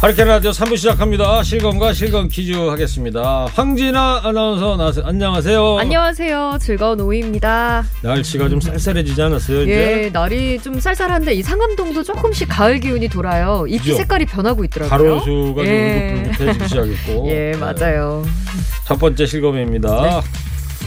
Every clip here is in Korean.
하리케인 라디오 3부 시작합니다. 실검과 실검 퀴즈 하겠습니다. 황진아 아나운서 나와서 안녕하세요. 안녕하세요. 즐거운 오후입니다. 날씨가 좀 쌀쌀해지지 않았어요 이제? 예, 날이 좀 쌀쌀한데 이 상암동도 조금씩 가을 기운이 돌아요. 잎이 그죠? 색깔이 변하고 있더라고요. 가로수가 예. 좀 울긋불긋해지기 시작했고 예, 네. 맞아요. 첫 번째 실검입니다. 네.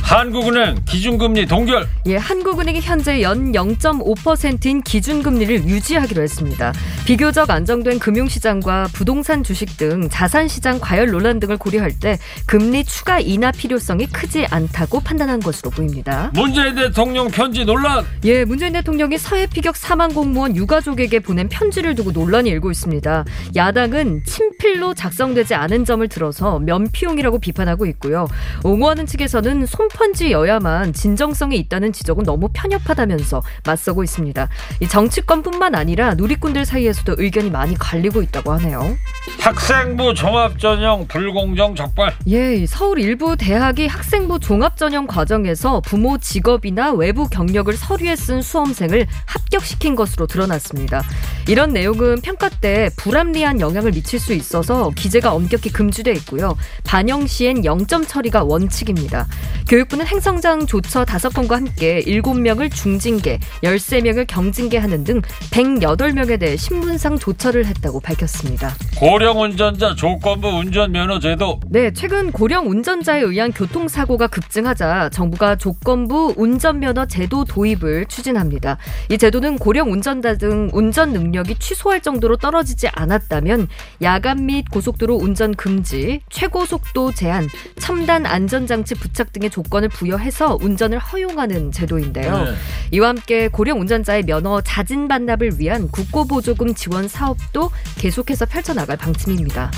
한국은행 기준금리 동결 예, 한국은행이 현재 연 0.5%인 기준금리를 유지하기로 했습니다. 비교적 안정된 금융시장과 부동산 주식 등 자산시장 과열 논란 등을 고려할 때 금리 추가 인하 필요성이 크지 않다고 판단한 것으로 보입니다. 문재인 대통령 편지 논란 예, 문재인 대통령이 사회 피격 사망 공무원 유가족에게 보낸 편지를 두고 논란이 일고 있습니다. 야당은 친필로 작성되지 않은 점을 들어서 면피용이라고 비판하고 있고요. 옹호하는 측에서는 손 편지여야만 진정성이 있다는 지적은 너무 편협하다면서 맞서고 있습니다. 이 정치권뿐만 아니라 누리꾼들 사이에서도 의견이 많이 갈리고 있다고 하네요. 학생부 종합전형 불공정 적발 예, 이 서울 일부 대학이 학생부 종합전형 과정에서 부모 직업이나 외부 경력을 서류에 쓴 수험생을 합격시킨 것으로 드러났습니다. 이런 내용은 평가 때 불합리한 영향을 미칠 수 있어서 기재가 엄격히 금지돼 있고요. 반영 시엔 0점 처리가 원칙입니다. 교육 부는 행성장 조처 5건과 함께 7명을 중징계, 13명을 경징계하는 등 108명에 대해 신분상 조처를 했다고 밝혔습니다. 고령 운전자 조건부 운전면허 제도 네, 최근 고령 운전자에 의한 교통사고가 급증하자 정부가 조건부 운전면허 제도 도입을 추진합니다. 이 제도는 고령 운전자 등 운전 능력이 취소할 정도로 떨어지지 않았다면 야간 및 고속도로 운전 금지, 최고 속도 제한, 첨단 안전장치 부착 등의 조건 을 부여해서 운전을 허용하는 제도인데요. 네. 이와 함께 고령 운전자의 면허 자진 반납을 위한 국고보조금 지원 사업도 계속해서 펼쳐나갈 방침입니다.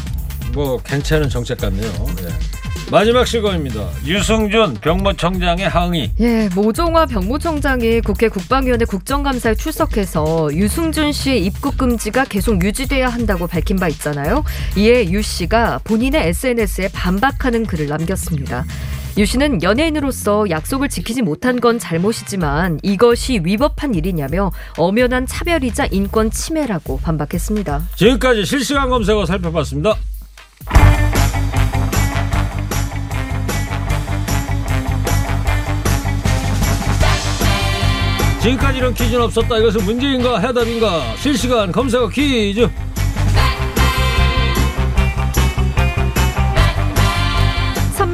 뭐 괜찮은 정책 같네요. 네. 마지막 실검입니다. 유승준 병무청장의 항의. 예, 모종화 병무청장이 국회 국방위원회 국정감사에 출석해서 유승준 씨의 입국 금지가 계속 유지돼야 한다고 밝힌 바 있잖아요. 이에 유 씨가 본인의 SNS에 반박하는 글을 남겼습니다. 유 씨는 연예인으로서 약속을 지키지 못한 건 잘못이지만 이것이 위법한 일이냐며 엄연한 차별이자 인권 침해라고 반박했습니다. 지금까지 실시간 검색어 살펴봤습니다. 지금까지 이런 퀴즈는 없었다. 이것은 문제인가 해답인가? 실시간 검색어 퀴즈.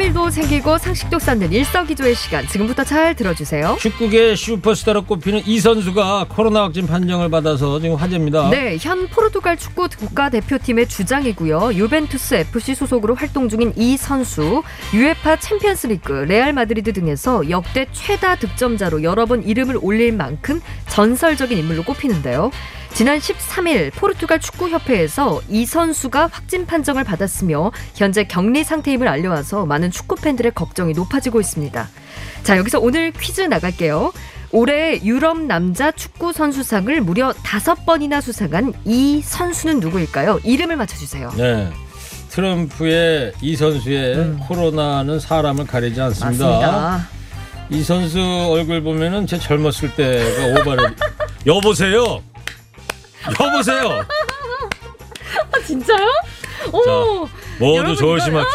선물도 생기고 상식도 쌓는 일석이조의 시간 지금부터 잘 들어주세요. 축구계 슈퍼스타로 꼽히는 이 선수가 코로나 확진 판정을 받아서 지금 화제입니다. 네, 현 포르투갈 축구 국가대표팀의 주장이고요. 유벤투스 FC 소속으로 활동 중인 이 선수, UEFA 챔피언스리그, 레알 마드리드 등에서 역대 최다 득점자로 여러 번 이름을 올릴 만큼 전설적인 인물로 꼽히는데요. 지난 13일 포르투갈 축구협회에서 이 선수가 확진 판정을 받았으며 현재 격리 상태임을 알려와서 많은 축구 팬들의 걱정이 높아지고 있습니다. 자, 여기서 오늘 퀴즈 나갈게요. 올해 유럽 남자 축구 선수상을 무려 다섯 번이나 수상한 이 선수는 누구일까요? 이름을 맞춰주세요. 네. 트럼프의 이 선수의 코로나는 사람을 가리지 않습니다. 음. 맞습니다. 이 선수 얼굴 보면은 제 젊었을 때가 오바를 여보세요. 여보세요. 아, 진짜요? 오, 모두 여러분, 조심하.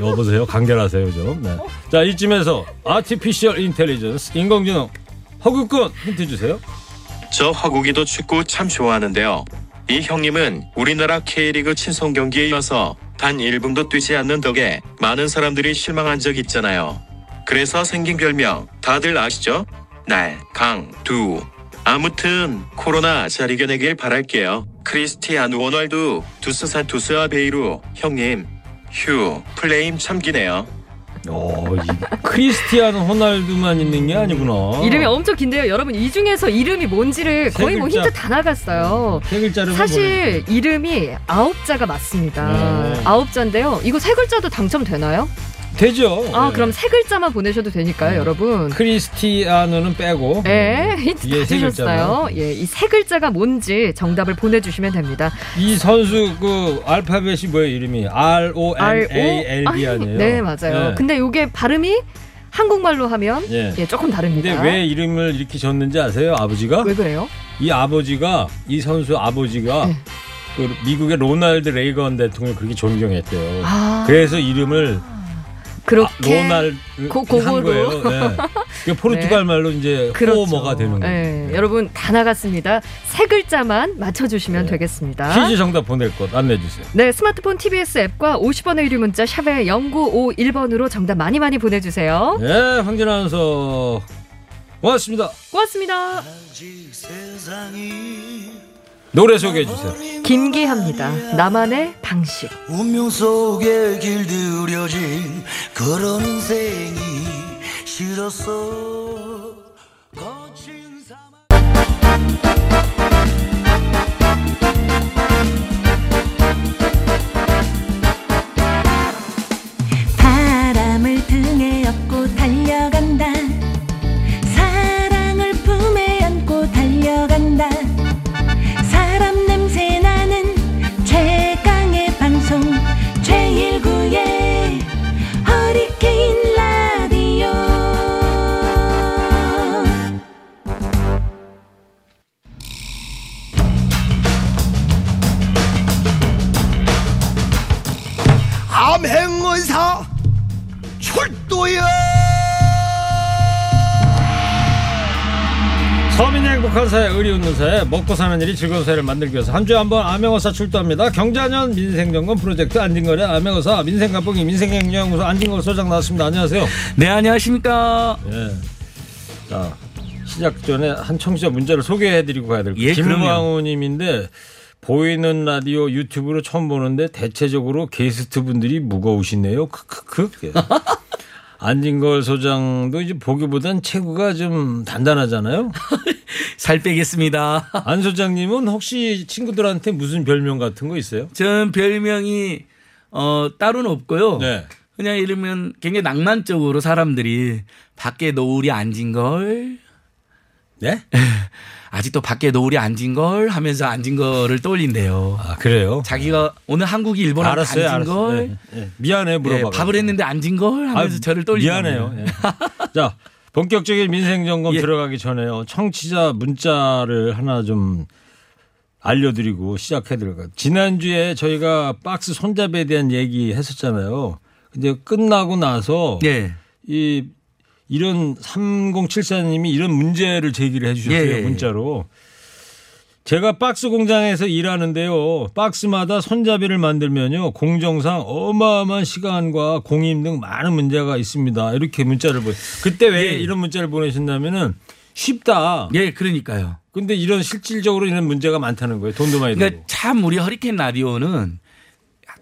여보세요. 간결하세요 좀. 네. 자 이쯤에서 아티피셜 인텔리전스 인공지능 허국군 힌트 주세요. 저 화국이도 축구 참 좋아하는데요. 이 형님은 우리나라 K리그 친선 경기에 이어서 단 1분도 뛰지 않는 덕에 많은 사람들이 실망한 적 있잖아요. 그래서 생긴 별명 다들 아시죠? 날, 강, 두. 아무튼 코로나 잘 이겨내길 바랄게요. 크리스티아누 호날두, 두스산 두스아 베이루 형님 휴 플레임 참기네요. 어, 이 크리스티아노 호날두만 있는 게 아니구나. 이름이 엄청 긴데요. 여러분 이 중에서 이름이 뭔지를 세 거의 뭐 글자. 힌트 다 나갔어요. 세 글자를 사실 이름이 아홉 자가 맞습니다. 네. 아홉 자인데요. 이거 세 글자도 당첨되나요? 되죠. 아 네. 그럼 세 글자만 보내셔도 되니까요, 네. 여러분. 크리스티아노는 빼고. 네, 힌트 주셨어요. 예, 이 세 글자가 뭔지 정답을 보내주시면 됩니다. 이 선수 그 알파벳이 뭐예요 이름이 R O N A L D 아니에요? 네, 맞아요. 네. 근데 이게 발음이 한국말로 하면 예. 예, 조금 다릅니다. 근데 왜 이름을 이렇게 지었는지 아세요? 아버지가 왜 그래요? 이 아버지가 이 선수 아버지가 네. 그 미국의 로날드 레이건 대통령을 그렇게 존경했대요. 아, 그래서 이름을 그렇게 로날드 고- 한 고고로. 거예요. 네. 포르투갈 말로 이제 그렇죠. 호날두가 되는 거예요. 네, 여러분 다 나갔습니다. 세 글자만 맞춰주시면 네. 되겠습니다. 퀴즈 정답 보낼 것 안내해 주세요. 네, 스마트폰 TBS 앱과 50원의 유료 문자 샵에 0951번으로 정답 많이 많이 보내주세요. 네, 황진 아나운서 고맙습니다. 고맙습니다. 노래 소개해 주세요. 김기합니다. 나만의 방식. 운명 속에 길들여진 그런 인생이 싫었어 바람을 등에 업고 달려 암행의사 출도야 서민의 행복한 사회, 의리 웃는 사회, 먹고 사는 일이 즐거운 사회를 만들기 위해서 한 주에 한 번 암행어사 출두합니다. 경자년 민생점검 프로젝트 안진걸의 암행어사 민생감봉이 민생행정연구소 안진걸 소장 나왔습니다. 안녕하세요. 네 안녕하십니까. 예. 자 시작 전에 한 청취자 문자를 소개해드리고 가야 될 거예요. 예. 김광우님인데 보이는 라디오 유튜브로 처음 보는데 대체적으로 게스트 분들이 무거우시네요. 크크크. 예. 안진걸 소장도 이제 보기보단 체구가 좀 단단하잖아요. 살 빼겠습니다. 안 소장님은 혹시 친구들한테 무슨 별명 같은 거 있어요? 전 별명이 어 따로는 없고요. 네. 그냥 이러면 굉장히 낭만적으로 사람들이 밖에 노을이 앉은 걸 네? 아직도 밖에 노을이 앉은 걸 하면서 앉은 거를 떠올린대요. 아 그래요? 자기가 오늘 한국이 알았어요, 앉은 알았어요. 걸 네, 네. 미안해 물어봐. 예, 밥을 했는데 앉은 걸 하면서 아, 저를 떠올린다. 미안해요. 예. 자, 본격적인 민생 점검 예. 들어가기 전에요. 청취자 문자를 하나 좀 알려드리고 시작해 드릴까요? 지난주에 저희가 박스 손잡이에 대한 얘기 했었잖아요. 근데 끝나고 나서 예. 이 이런 3074님이 이런 문제를 제기를 해 주셨어요. 예, 예. 문자로. 제가 박스 공장에서 일하는데요. 박스마다 손잡이를 만들면요. 공정상 어마어마한 시간과 공임 등 많은 문제가 있습니다. 이렇게 문자를 보내. 그때 왜 예. 이런 문자를 보내셨냐면은 쉽다. 예, 그러니까요. 근데 이런 실질적으로 이런 문제가 많다는 거예요. 돈도 많이 들고. 그러니까 참 우리 허리케인 라디오는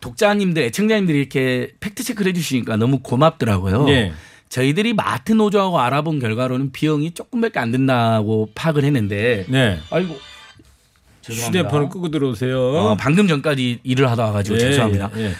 독자님들, 애청자님들이 이렇게 팩트 체크를 해 주시니까 너무 고맙더라고요. 예. 저희들이 마트 노조하고 알아본 결과로는 비용이 조금밖에 안 된다고 파악을 했는데, 네. 아이고 죄송합니다. 휴대폰을 끄고 들어오세요. 어, 방금 전까지 일을 하다 와가지고 예, 죄송합니다. 예, 예.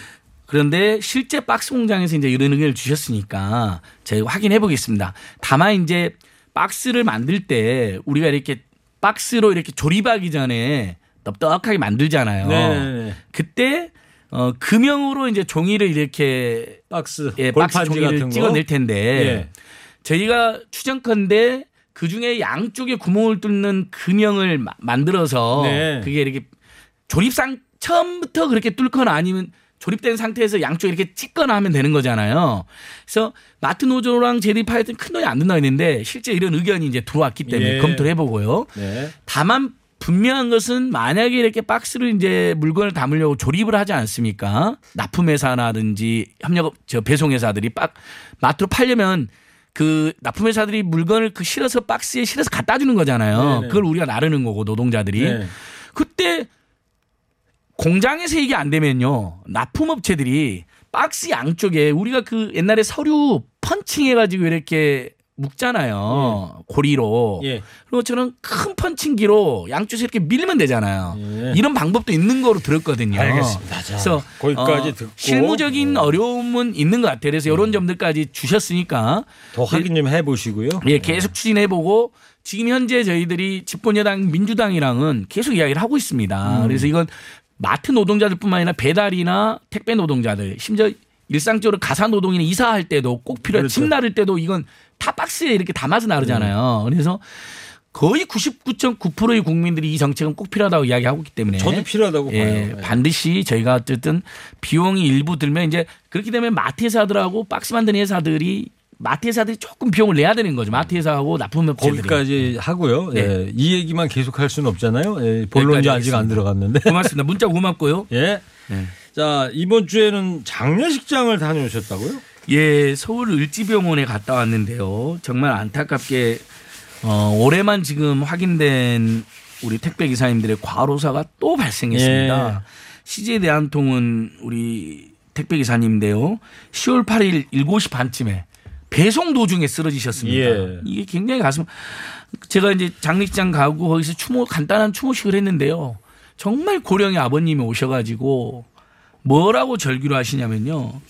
그런데 실제 박스 공장에서 이제 이런 의견을 주셨으니까 제가 확인해 보겠습니다. 다만 이제 박스를 만들 때 우리가 이렇게 박스로 이렇게 조립하기 전에 넉넉하게 만들잖아요. 네. 그때 어 금형으로 이제 종이를 이렇게 박스, 예, 박스 종이를. 찍어낼 텐데 예. 저희가 추정컨대 그 중에 양쪽에 구멍을 뚫는 금형을 마- 만들어서 네. 그게 이렇게 조립상 처음부터 그렇게 뚫거나 아니면 조립된 상태에서 양쪽에 이렇게 찍거나 하면 되는 거잖아요. 그래서 마트 노조랑 제리 파이튼 큰 돈이 안 든다고 했는데 실제 이런 의견이 이제 들어왔기 때문에 예. 검토를 해보고요. 네. 다만 분명한 것은 만약에 이렇게 박스를 이제 물건을 담으려고 조립을 하지 않습니까? 납품회사라든지 협력 저 배송회사들이 빡 마트로 팔려면 그 납품회사들이 물건을 그 실어서 박스에 실어서 갖다 주는 거잖아요. 네네. 그걸 우리가 나르는 거고 노동자들이 네. 그때 공장에서 이게 안 되면요. 납품업체들이 박스 양쪽에 우리가 그 옛날에 서류 펀칭해가지고 이렇게 묶잖아요. 고리로. 예. 그리고 저는 큰 펀칭기로 양쪽에서 이렇게 밀면 되잖아요. 예. 이런 방법도 있는 거로 들었거든요. 알겠습니다. 자, 그래서 거기까지 어, 듣고. 실무적인 어려움은 있는 것 같아요. 그래서 이런 점들까지 주셨으니까 더 확인 좀 해보시고요. 예, 계속 추진해보고 지금 현재 저희들이 집권여당 민주당이랑은 계속 이야기를 하고 있습니다. 음. 그래서 이건 마트 노동자들뿐만 아니라 배달이나 택배 노동자들 심지어 일상적으로 가사 노동이나 이사할 때도 꼭 필요해 그렇죠. 집 나를 때도 이건 다 박스에 이렇게 담아서 나르잖아요. 그래서 거의 99.9%의 국민들이 이 정책은 꼭 필요하다고 이야기하고 있기 때문에 저도 필요하다고 예, 봐요. 예. 반드시 저희가 어쨌든 비용이 일부 들면 이제 그렇게 되면 마트 회사들하고 박스 만드는 회사들이 마트 회사들이 조금 비용을 내야 되는 거죠. 마트 회사하고 납품 업체들이. 거기까지 하고요. 네. 예. 이 얘기만 계속 할 수는 없잖아요. 예. 본론이 아직 안. 들어갔는데. 고맙습니다. 문자 고맙고요. 예. 네. 자, 이번 주에는 장례식장을 다녀오셨다고요? 예, 서울 을지병원에 갔다 왔는데요. 정말 안타깝게 어, 올해만 지금 확인된 우리 택배 기사님들의 과로사가 또 발생했습니다. 예. CJ 대한통운 우리 택배 기사님인데요. 10월 8일 7시 반쯤에 배송 도중에 쓰러지셨습니다. 예. 이게 굉장히 가슴 제가 이제 장례식장 가고 거기서 추모 간단한 추모식을 했는데요. 정말 고령의 아버님이 오셔가지고 뭐라고 절규를 하시냐면요.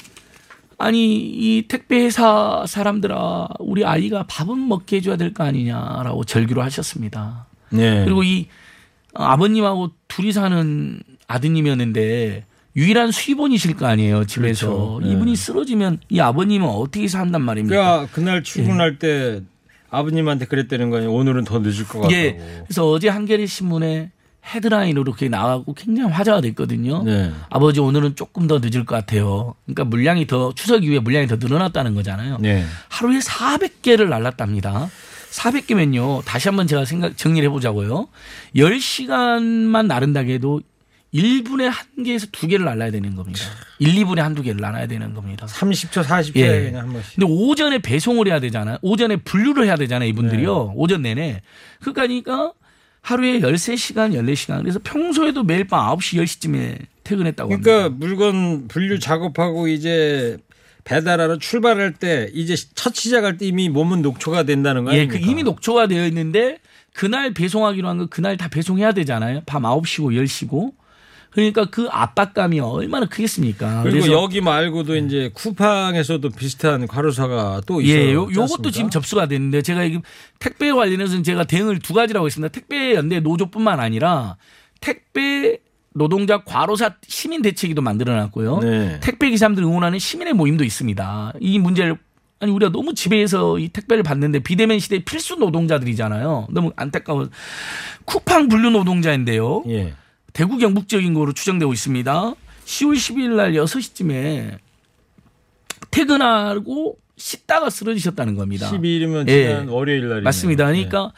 아니 이 택배 회사 사람들아 우리 아이가 밥은 먹게 해줘야 될 거 아니냐라고 절규를 하셨습니다. 네. 그리고 이 아버님하고 둘이 사는 아드님이었는데 유일한 수입원이실 거 아니에요 집에서 그렇죠. 네. 이분이 쓰러지면 이 아버님은 어떻게 산단 말입니까? 그러니까 그날 출근할 때 아버님한테 그랬다는 거 아니에요. 오늘은 더 늦을 것 같다고. 예. 그래서 어제 한겨레 신문에 헤드라인으로 그렇게 나가고 굉장히 화제가 됐거든요. 네. 아버지 오늘은 조금 더 늦을 것 같아요. 그러니까 물량이 더 추석 이후에 물량이 더 늘어났다는 거잖아요. 네. 하루에 400개를 날랐답니다. 400개면요. 다시 한번 제가 생각 정리를 해보자고요. 10시간만 나른다고 해도 1분에 한 개에서 두 개를 날라야 되는 겁니다. 1, 2분에 한두 개를 날아야 되는 겁니다. 30초, 40초에 예. 그냥 한 번씩. 근데 오전에 배송을 해야 되잖아요. 오전에 분류를 해야 되잖아요. 이분들이요. 네. 오전 내내. 그러니까 하루에 13시간, 14시간. 그래서 평소에도 매일 밤 9시, 10시쯤에 퇴근했다고 그러니까 합니다. 물건 분류 작업하고 이제 배달하러 출발할 때 이제 첫 시작할 때 이미 몸은 녹초가 된다는 거 예? 그 이미 녹초가 되어 있는데 그날 배송하기로 한 거 그날 다 배송해야 되잖아요. 밤 9시고 10시고. 그러니까 그 압박감이 얼마나 크겠습니까? 그리고 여기 말고도 이제 쿠팡에서도 비슷한 과로사가 또 있어요. 예, 요, 요것도 지금 접수가 됐는데 제가 지금 택배 관련해서는 제가 대응을 두 가지라고 했습니다. 택배 연대 노조뿐만 아니라 택배 노동자 과로사 시민 대책위도 만들어 놨고요. 네. 택배 기사님들 응원하는 시민의 모임도 있습니다. 이 문제를 아니 우리가 너무 집에서 이 택배를 받는데 비대면 시대 필수 노동자들이잖아요. 너무 안타까워. 쿠팡 분류 노동자인데요. 예. 대구 경북 지역인 거로 추정되고 있습니다. 10월 12일 날 6시쯤에 퇴근하고 씻다가 쓰러지셨다는 겁니다. 12일이면 예. 지난 월요일 날이네요. 맞습니다. 그러니까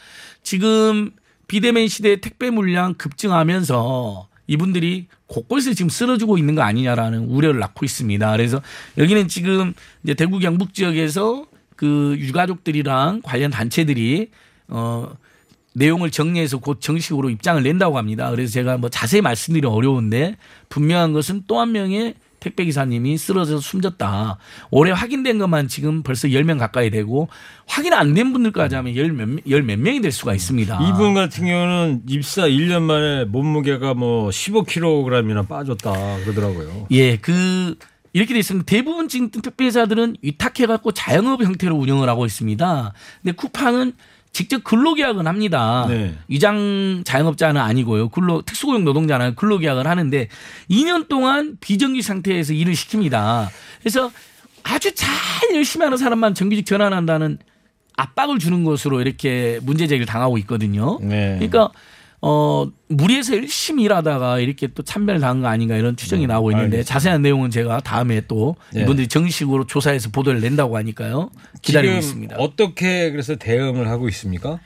지금 비대면 시대 택배 물량 급증하면서 이분들이 곳곳에 지금 쓰러지고 있는 거 아니냐라는 우려를 낳고 있습니다. 그래서 여기는 지금 이제 대구 경북 지역에서 그 유가족들이랑 관련 단체들이 어 내용을 정리해서 곧 정식으로 입장을 낸다고 합니다. 그래서 제가 뭐 자세히 말씀드리기 어려운데 분명한 것은 또 한 명의 택배 기사님이 쓰러져서 숨졌다. 올해 확인된 것만 지금 벌써 10명 가까이 되고 확인 안 된 분들까지 하면 열몇 명이 될 수가 있습니다. 이분 같은 경우는 입사 1년 만에 몸무게가 뭐 15kg이나 빠졌다 그러더라고요. 예, 그 이렇게 돼 있습니다. 대부분 지금 택배사들은 위탁해 갖고 자영업 형태로 운영을 하고 있습니다. 근데 쿠팡은 직접 근로계약은 합니다. 네. 위장 자영업자는 아니고요. 근로 특수고용 노동자는 근로계약을 하는데 2년 동안 비정규 상태에서 일을 시킵니다. 그래서 아주 잘 열심히 하는 사람만 정규직 전환한다는 압박을 주는 것으로 이렇게 문제 제기를 당하고 있거든요. 네. 그러니까 어 무리해서 열심히 일하다가 이렇게 또 참배를 당한 거 아닌가 이런 추정이 나오고 있는데 알겠습니다. 자세한 내용은 제가 다음에 또 네. 이분들이 정식으로 조사해서 보도를 낸다고 하니까요 기다리고 있습니다. 어떻게 그래서 대응을 하고 있습니까?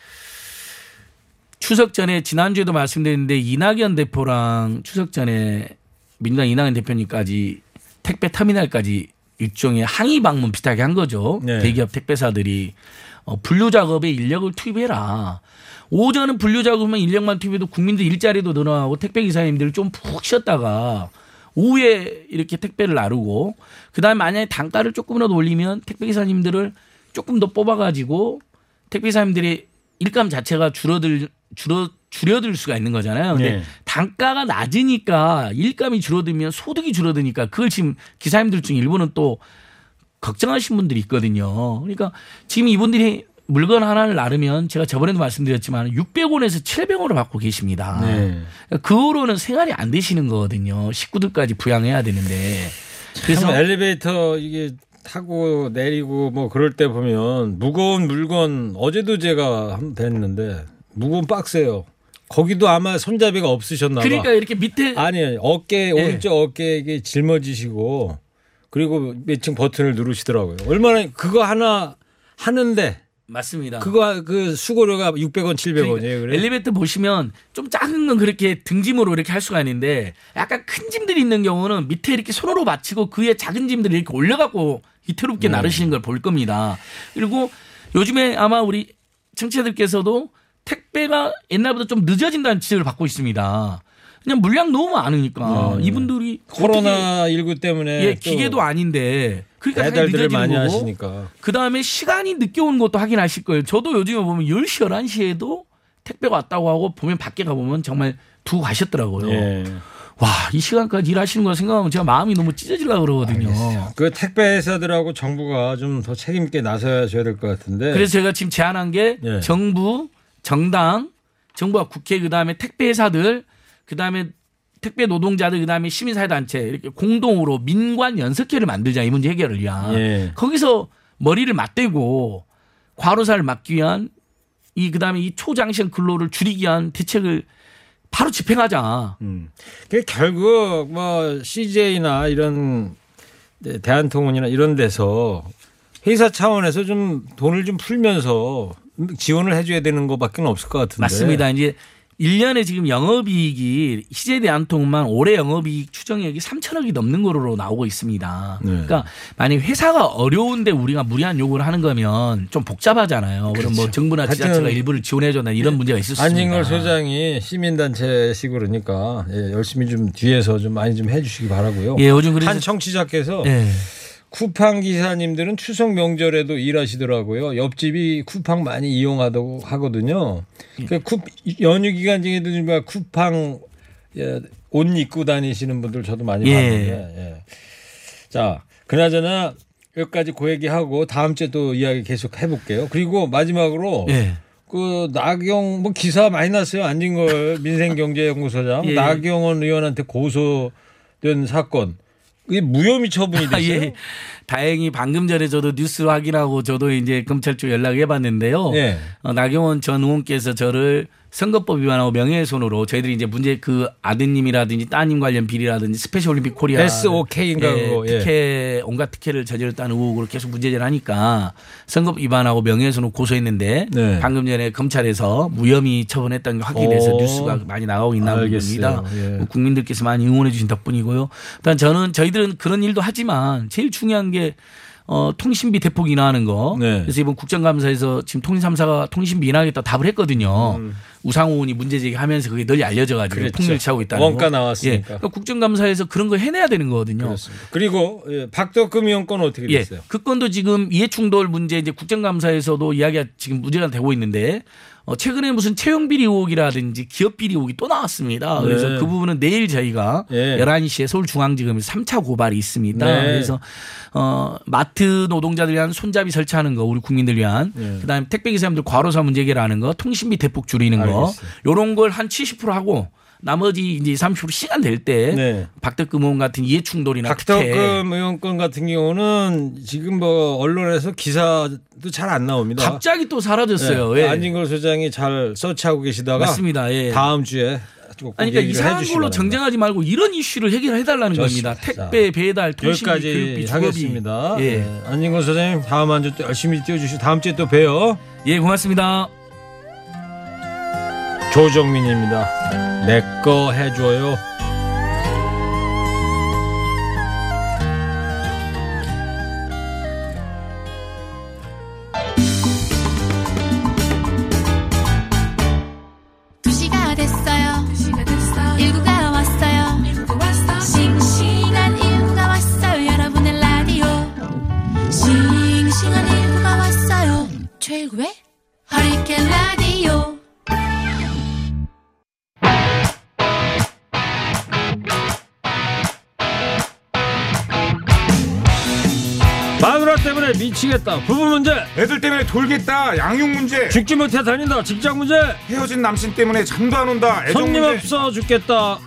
추석 전에 지난주에도 말씀드렸는데 이낙연 대표랑 추석 전에 민주당 이낙연 대표님까지 택배 터미널까지 일종의 항의 방문 비슷하게 한 거죠. 네. 대기업 택배사들이 어, 분류 작업에 인력을 투입해라. 오전은 분류 작업만 인력만 투입해도 국민들 일자리도 늘어나고 택배 기사님들 좀 푹 쉬었다가 오후에 이렇게 택배를 나르고 그다음에 만약에 단가를 조금이라도 올리면 택배 기사님들을 조금 더 뽑아가지고 택배 기사님들이 일감 자체가 줄어들 줄어 줄여들 수가 있는 거잖아요. 근데 네. 단가가 낮으니까 일감이 줄어들면 소득이 줄어드니까 그걸 지금 기사님들 중에 일부는 또 걱정하신 분들이 있거든요. 그러니까 지금 이분들이 물건 하나를 나르면 제가 저번에도 말씀드렸지만 600원에서 700원을 받고 계십니다. 네. 그러니까 그거로는 생활이 안 되시는 거거든요. 식구들까지 부양해야 되는데. 그래서 엘리베이터 이게 타고 내리고 뭐 그럴 때 보면 무거운 물건 어제도 제가 한번 뵀는데 무거운 박스예요. 거기도 아마 손잡이가 없으셨나 봐. 그러니까 이렇게 밑에 아니 어깨 예. 오른쪽 어깨에 이게 짊어지시고 그리고 몇 층 버튼을 누르시더라고요. 얼마나 그거 하나 하는데 맞습니다. 그거 그 수고료가 600원 700원이에요. 그러니까 그래. 엘리베이터 보시면 좀 작은 건 그렇게 등짐으로 이렇게 할 수가 있는데 약간 큰 짐들이 있는 경우는 밑에 이렇게 손으로 받치고 그 위에 작은 짐들을 이렇게 올려갖고 이태롭게 네. 나르시는 걸 볼 겁니다. 그리고 요즘에 아마 우리 청취자들께서도 택배가 옛날보다 좀 늦어진다는 지적을 받고 있습니다. 그냥 물량 너무 많으니까 네. 이분들이 코로나 19 때문에 예, 또 기계도 아닌데 그러니까 배달들을 많이 거고 하시니까. 그 다음에 시간이 늦게 오는 것도 확인하실 거예요. 저도 요즘에 보면 10시, 11시에도 택배가 왔다고 하고 보면 밖에 가보면 정말 두고 가셨더라고요. 예. 와, 이 시간까지 일하시는 거 생각하면 제가 마음이 너무 찢어지려고 그러거든요. 그 택배 회사들하고 정부가 좀 더 책임 있게 나서야 될 것 같은데. 그래서 제가 지금 제안한 게 예. 정부, 정당, 정부와 국회 그다음에 택배 회사들 그다음에 택배 노동자들 그다음에 시민사회단체 이렇게 공동으로 민관 연석회를 만들자 이 문제 해결을 위한 예. 거기서 머리를 맞대고 과로사를 막기 위한 이 그다음에 이 초장시간 근로를 줄이기 위한 대책을 바로 집행하자. 음. 그 결국 뭐 CJ나 이런 네, 대한통운이나 이런 데서 회사 차원에서 좀 돈을 좀 풀면서 지원을 해줘야 되는 것밖에 없을 것 같은데. 맞습니다. 이제 1년에 지금 영업이익이 희재 대한통운만 올해 영업이익 추정액이 3천억이 넘는 거로 나오고 있습니다. 네. 그러니까 만약 회사가 어려운데 우리가 무리한 요구를 하는 거면 좀 복잡하잖아요. 그럼 뭐 정부나 지자체가 그렇죠. 일부를 지원해 준다 이런 문제가 있을 수 있습니다. 안진걸 소장이 시민단체식으로 그러니까 예, 열심히 좀 뒤에서 좀 많이 좀 해주시기 바라고요. 예, 요즘 그래서 한 청취자께서 예. 쿠팡 기사님들은 추석 명절에도 일하시더라고요. 옆집이 쿠팡 많이 이용하다고 하거든요. 예. 그 쿠, 연휴 기간 중에도 좀 쿠팡 예, 옷 입고 다니시는 분들 저도 많이 예. 봤는데. 예. 자, 그나저나 여기까지 그 얘기하고 다음 주에 또 이야기 계속 해볼게요. 그리고 마지막으로 예. 그 나경 뭐 기사 많이 났어요. 안진걸 민생경제연구소장 예. 나경원 의원한테 고소된 사건. 이게 무혐의 처분이 아, 됐어요. 예. 다행히 방금 전에 저도 뉴스 확인하고 저도 이제 검찰 쪽 연락해 봤는데요. 예. 어, 나경원 전 의원께서 저를 선거법 위반하고 명예훼손으로 저희들이 이제 문제 그 아드님이라든지 따님 관련 비리라든지 스페셜 올림픽 코리아 SOK인가 그거, 예. 특혜 온갖 특혜를 저질렀다는 의혹으로 계속 문제제기를 하니까 선거법 위반하고 명예훼손으로 고소했는데 네. 방금 전에 검찰에서 무혐의 처분했다는 게 확인돼서 오. 뉴스가 많이 나가고 있나. 봅니다. 예. 뭐 국민들께서 많이 응원해 주신 덕분이고요. 일단 저는 저희들은 그런 일도 하지만 제일 중요한 게 어, 통신비 대폭 인하하는 거. 네. 그래서 이번 국정감사에서 지금 통신삼사가 통신비 인하하겠다 답을 했거든요. 우상호 의원이 문제 제기하면서 그게 널리 알려져 가지고 음. 그렇죠. 폭렬치하고 있다는 원가 거. 나왔으니까. 예. 그러니까 국정감사에서 그런 거 해내야 되는 거거든요. 그렇습니다. 그리고 예, 박덕금 의원 건 어떻게 예. 됐어요? 그 건도 지금 이해충돌 문제 이제 국정감사에서도 이야기가 지금 문제가 되고 있는데 어, 최근에 무슨 채용 비리 의혹이라든지 기업 비리 의혹이 또 나왔습니다. 그래서 네. 그 부분은 내일 저희가 예. 11시에 서울중앙지검에서 3차 고발이 있습니다. 네. 그래서 어, 마트 노동자들 위한 손잡이 설치하는 거 우리 국민들 위한 네. 그다음에 택배 기사님들 과로사 문제 해결하는 거 통신비 대폭 줄이는 거 알겠어요. 요런 걸 한 70% 하고 나머지 이제 30% 시간 될 때 네. 박덕금 의원 같은 이해 충돌이나 특혜 박덕금 의원 건 같은 경우는 지금 뭐 언론에서 기사도 잘 안 나옵니다. 갑자기 또 사라졌어요. 네. 예. 안진걸 소장이 잘 서치하고 계시다가 맞습니다. 예. 다음 주에 꼭 아니, 그러니까 이상한 걸로. 정쟁하지 말고 이런 이슈를 해결해 달라는. 겁니다. 택배, 배달, 통신비, 교육비. 하겠습니다. 예. 네. 안진걸 소장님 다음 한 주 또 열심히 뛰어주시고 다음 주에 또 봬요. 예, 고맙습니다. 조정민입니다. 내 거 해줘요. 두시가 됐어요. 미치겠다. 부부 문제. 애들 때문에 돌겠다. 양육 문제. 죽지 못해 다닌다. 직장 문제. 헤어진 남친 때문에 잠도 안 온다. 애정 손님 문제. 없어 죽겠다.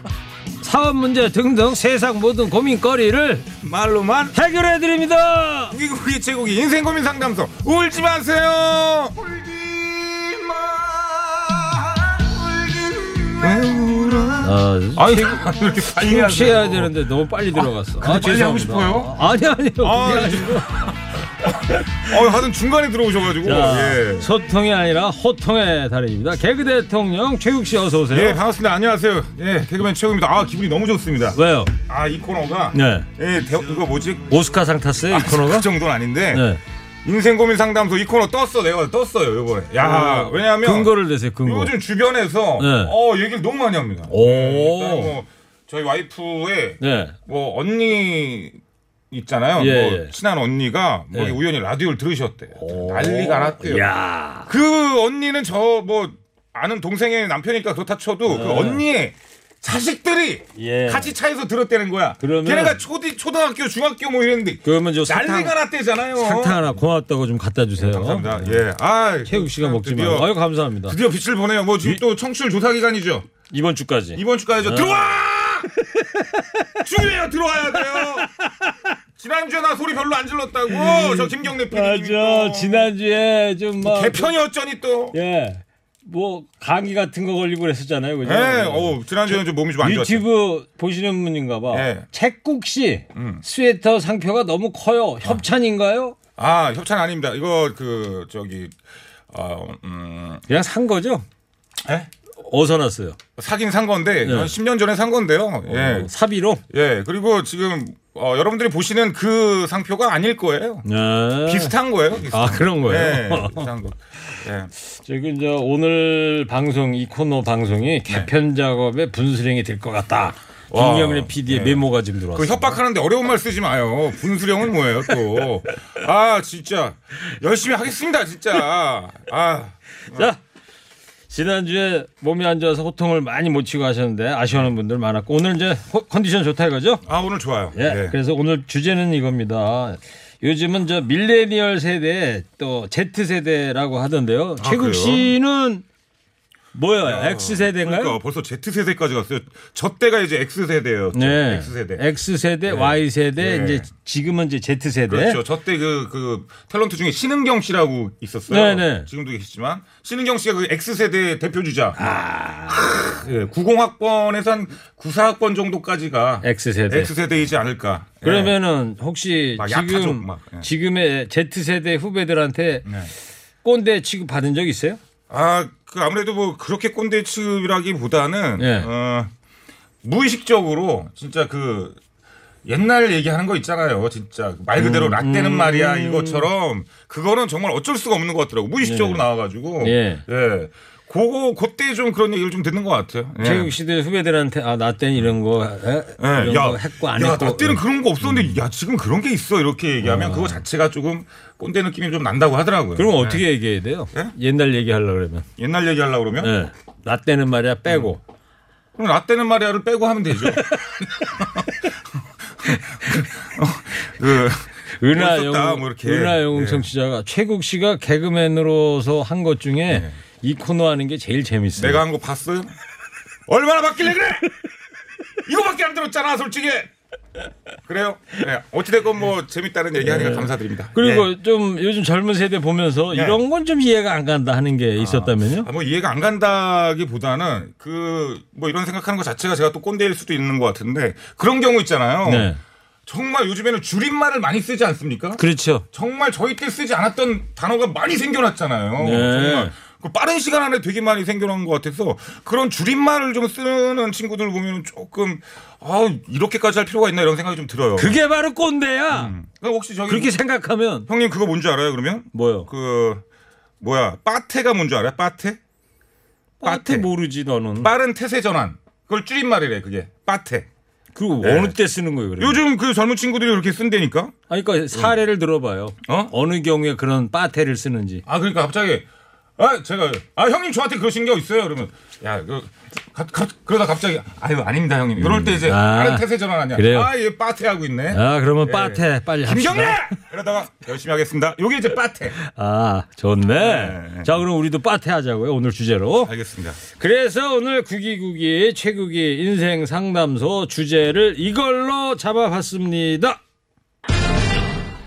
사업 문제 등등 세상 모든 고민거리를 말로만 해결해 드립니다. 우기우기 제국이 인생 고민 상담소 울지 마세요. 아, 아니 이렇게 빨리 해야? 되는데 너무 빨리 들어갔어. 근데 빨리 하고 죄송합니다. 싶어요? 아니 아니요. 아. 어, 하여튼 중간에 들어오셔가지고 자, 예. 소통이 아니라 호통의 달인입니다. 개그 대통령 최국 씨 어서 오세요. 예 반갑습니다. 안녕하세요. 예 개그맨 최고입니다. 아 기분이 너무 좋습니다. 왜요? 아 이 코너가 네. 예 대, 이거 뭐지? 오스카상 탔어요, 이 코너가? 그 정도는 아닌데 네. 인생 고민 상담소 이 코너 떴어 내가 떴어요 이번에. 야 왜냐하면 근거를 대세요, 근거. 요즘 주변에서 네. 어 얘기를 너무 많이 합니다. 오. 네, 뭐 저희 와이프의 네. 뭐 언니 있잖아요. 예, 뭐 예. 친한 언니가 뭐 네. 우연히 라디오를 들으셨대. 난리가 났대요. 야. 그 언니는 저 뭐 아는 동생의 남편이니까 그렇다 쳐도 그 언니의 자식들이 예. 같이 차에서 들었다는 거야. 그러면- 걔네가 초디 초등학교 중학교 뭐 이랬는데 그러면 저 사탕, 난리가 났대잖아요. 사탕 하나 고맙다고 좀 갖다 주세요. 감사합니다. 예. 아, 최국 씨가 참 먹지 마. 아유 감사합니다. 드디어 빛을 보내요. 뭐 지금 또 청취율 조사 기간이죠. 이번 주까지. 이번 주까지 아. 들어와! 중요해요. 들어와야 돼요. 지난주에 나 소리 별로 안 질렀다고. 저 김경래 PD. 맞아. 지난주에 좀막 개편이 어쩌니 또. 예. 뭐 감기 같은 거 걸리고 그랬었잖아요. 그죠? 예. 어, 지난주에는 좀 몸이 좀 안 좋았죠. 유튜브 보시는 분인가 봐. 예. 책국 씨 음. 스웨터 상표가 너무 커요. 협찬인가요? 아, 협찬 아닙니다. 이거 그 저기 어, 음, 그냥 산 거죠? 에? 어디서 났어요? 사긴 산 건데 네. 한 10년 전에 산 건데요. 예. 어, 사비로? 예. 그리고 지금 어, 여러분들이 보시는 그 상표가 아닐 거예요. 네. 비슷한 거예요. 비슷한 아 그런 거예요. 예, 비슷한 거. 예. 저기 이제 오늘 방송 이 코너 방송이 개편 작업의 분수령이 될 것 같다. 네. 와, 김경래 PD의 네. 메모가 지금 그 들어왔어요. 협박하는데 어려운 말 쓰지 마요. 분수령은 뭐예요, 또. 아, 진짜. 열심히 하겠습니다, 진짜. 아. 자, 지난주에 몸이 안 좋아서 호통을 많이 못 치고 하셨는데 아쉬워하는 분들 많았고 오늘 이제 호- 컨디션 좋다 이거죠? 아, 오늘 좋아요. 예. 예. 그래서 오늘 주제는 이겁니다. 요즘은 저 밀레니얼 세대 또 Z 세대라고 하던데요. 아, 최국 그래요? 씨는 뭐예요? X 세대인가요? 그러니까 벌써 Z세대까지 갔어요. 저 때가 이제 X세대였죠. 네. X세대. X 세대, Y 세대, 네. 이제 지금은 이제 Z 세대. 그렇죠. 저때 그, 그, 탤런트 중에 신은경 씨라고 있었어요. 네네. 지금도 계시지만. 신은경 씨가 그 X세대 대표 주자. 아. 예, 90학번에서 한 94학번 정도까지가 X 세대. X세대이지 않을까. 예. 그러면은 혹시 지금 막. 예. 지금의 Z 세대 후배들한테 네. 꼰대 취급 받은 적 있어요? 아, 그 아무래도 뭐 그렇게 꼰대 취급이라기보다는 예. 어, 무의식적으로 진짜 그 옛날 얘기하는 거 있잖아요. 진짜 말 그대로 라떼는 말이야 이것처럼 그거는 정말 어쩔 수가 없는 것 같더라고. 무의식적으로 나와가지고 예. 예. 그거 그때 좀 그런 얘기를 좀 듣는 것 같아요. 예. 최국 씨들 후배들한테 아 나 때는 이런 거 에? 예, 이런 거 했고 안 야, 했고 나 때는 그런 거 없었는데, 야, 지금 그런 게 있어. 이렇게 얘기하면 그거 자체가 조금 꼰대 느낌이 좀 난다고 하더라고요. 그럼 예. 어떻게 얘기해야 돼요? 예? 옛날 얘기하려고 그러면. 옛날 얘기하려고 그러면? 예. 나 때는 말이야 빼고. 그럼 나 때는 말이야를 빼고 하면 되죠. 그, 은하영 멋있었다, 뭐 이렇게. 은하영 예. 청취자가 최국 씨가 개그맨으로서 한 것 중에 이 코너 하는 게 제일 재밌어요. 내가 한 거 봤어요? 얼마나 받길래 그래? 이거밖에 안 들었잖아, 솔직히. 그래요? 네. 어찌됐건 뭐 재밌다는 얘기 하니까 감사드립니다. 그리고 예. 좀 요즘 젊은 세대 보면서 네. 이런 건 좀 이해가 안 간다 하는 게 있었다면요? 아, 뭐 이해가 안 간다기보다는 그 뭐 이런 생각하는 것 자체가 제가 또 꼰대일 수도 있는 것 같은데 그런 경우 있잖아요. 네. 정말 요즘에는 줄임말을 많이 쓰지 않습니까? 그렇죠. 정말 저희 때 쓰지 않았던 단어가 많이 생겨났잖아요. 네. 정말 그 빠른 시간 안에 되게 많이 생겨난 것 같아서 그런 줄임말을 좀 쓰는 친구들 보면 조금 아 이렇게까지 할 필요가 있나 이런 생각이 좀 들어요. 그게 바로 꼰대야. 그럼 혹시 저기 그렇게 생각하면 형님 그거 뭔지 알아요? 그러면 뭐요? 그 뭐야 빠테가 뭔지 알아요? 빠테? 빠테 모르지 너는. 빠른 태세 전환. 그걸 줄임말이래 그게 빠테. 그 네. 어느 때 쓰는 거예요? 그러면? 요즘 그 젊은 친구들이 그렇게 쓴다니까. 아니, 그러니까 사례를 들어봐요. 어? 어느 경우에 그런 빠테를 쓰는지. 아 그러니까 갑자기 아 제가 아 형님 저한테 그러신 게 있어요. 그러면 야 그, 가, 가, 그러다 갑자기 아유 아닙니다 형님. 이럴 때 이제 아, 다른 태세 전환하냐. 그래요. 아얘 빠테 하고 있네. 아 그러면 예. 빠테 빨리 김경래 합시다. 이러다가 열심히 하겠습니다. 요게 이제 빠테. 아 좋네. 네. 자 그럼 우리도 빠테 하자고요 오늘 주제로. 알겠습니다. 그래서 오늘 구기구기 최구기 인생 상담소 주제를 이걸로 잡아봤습니다.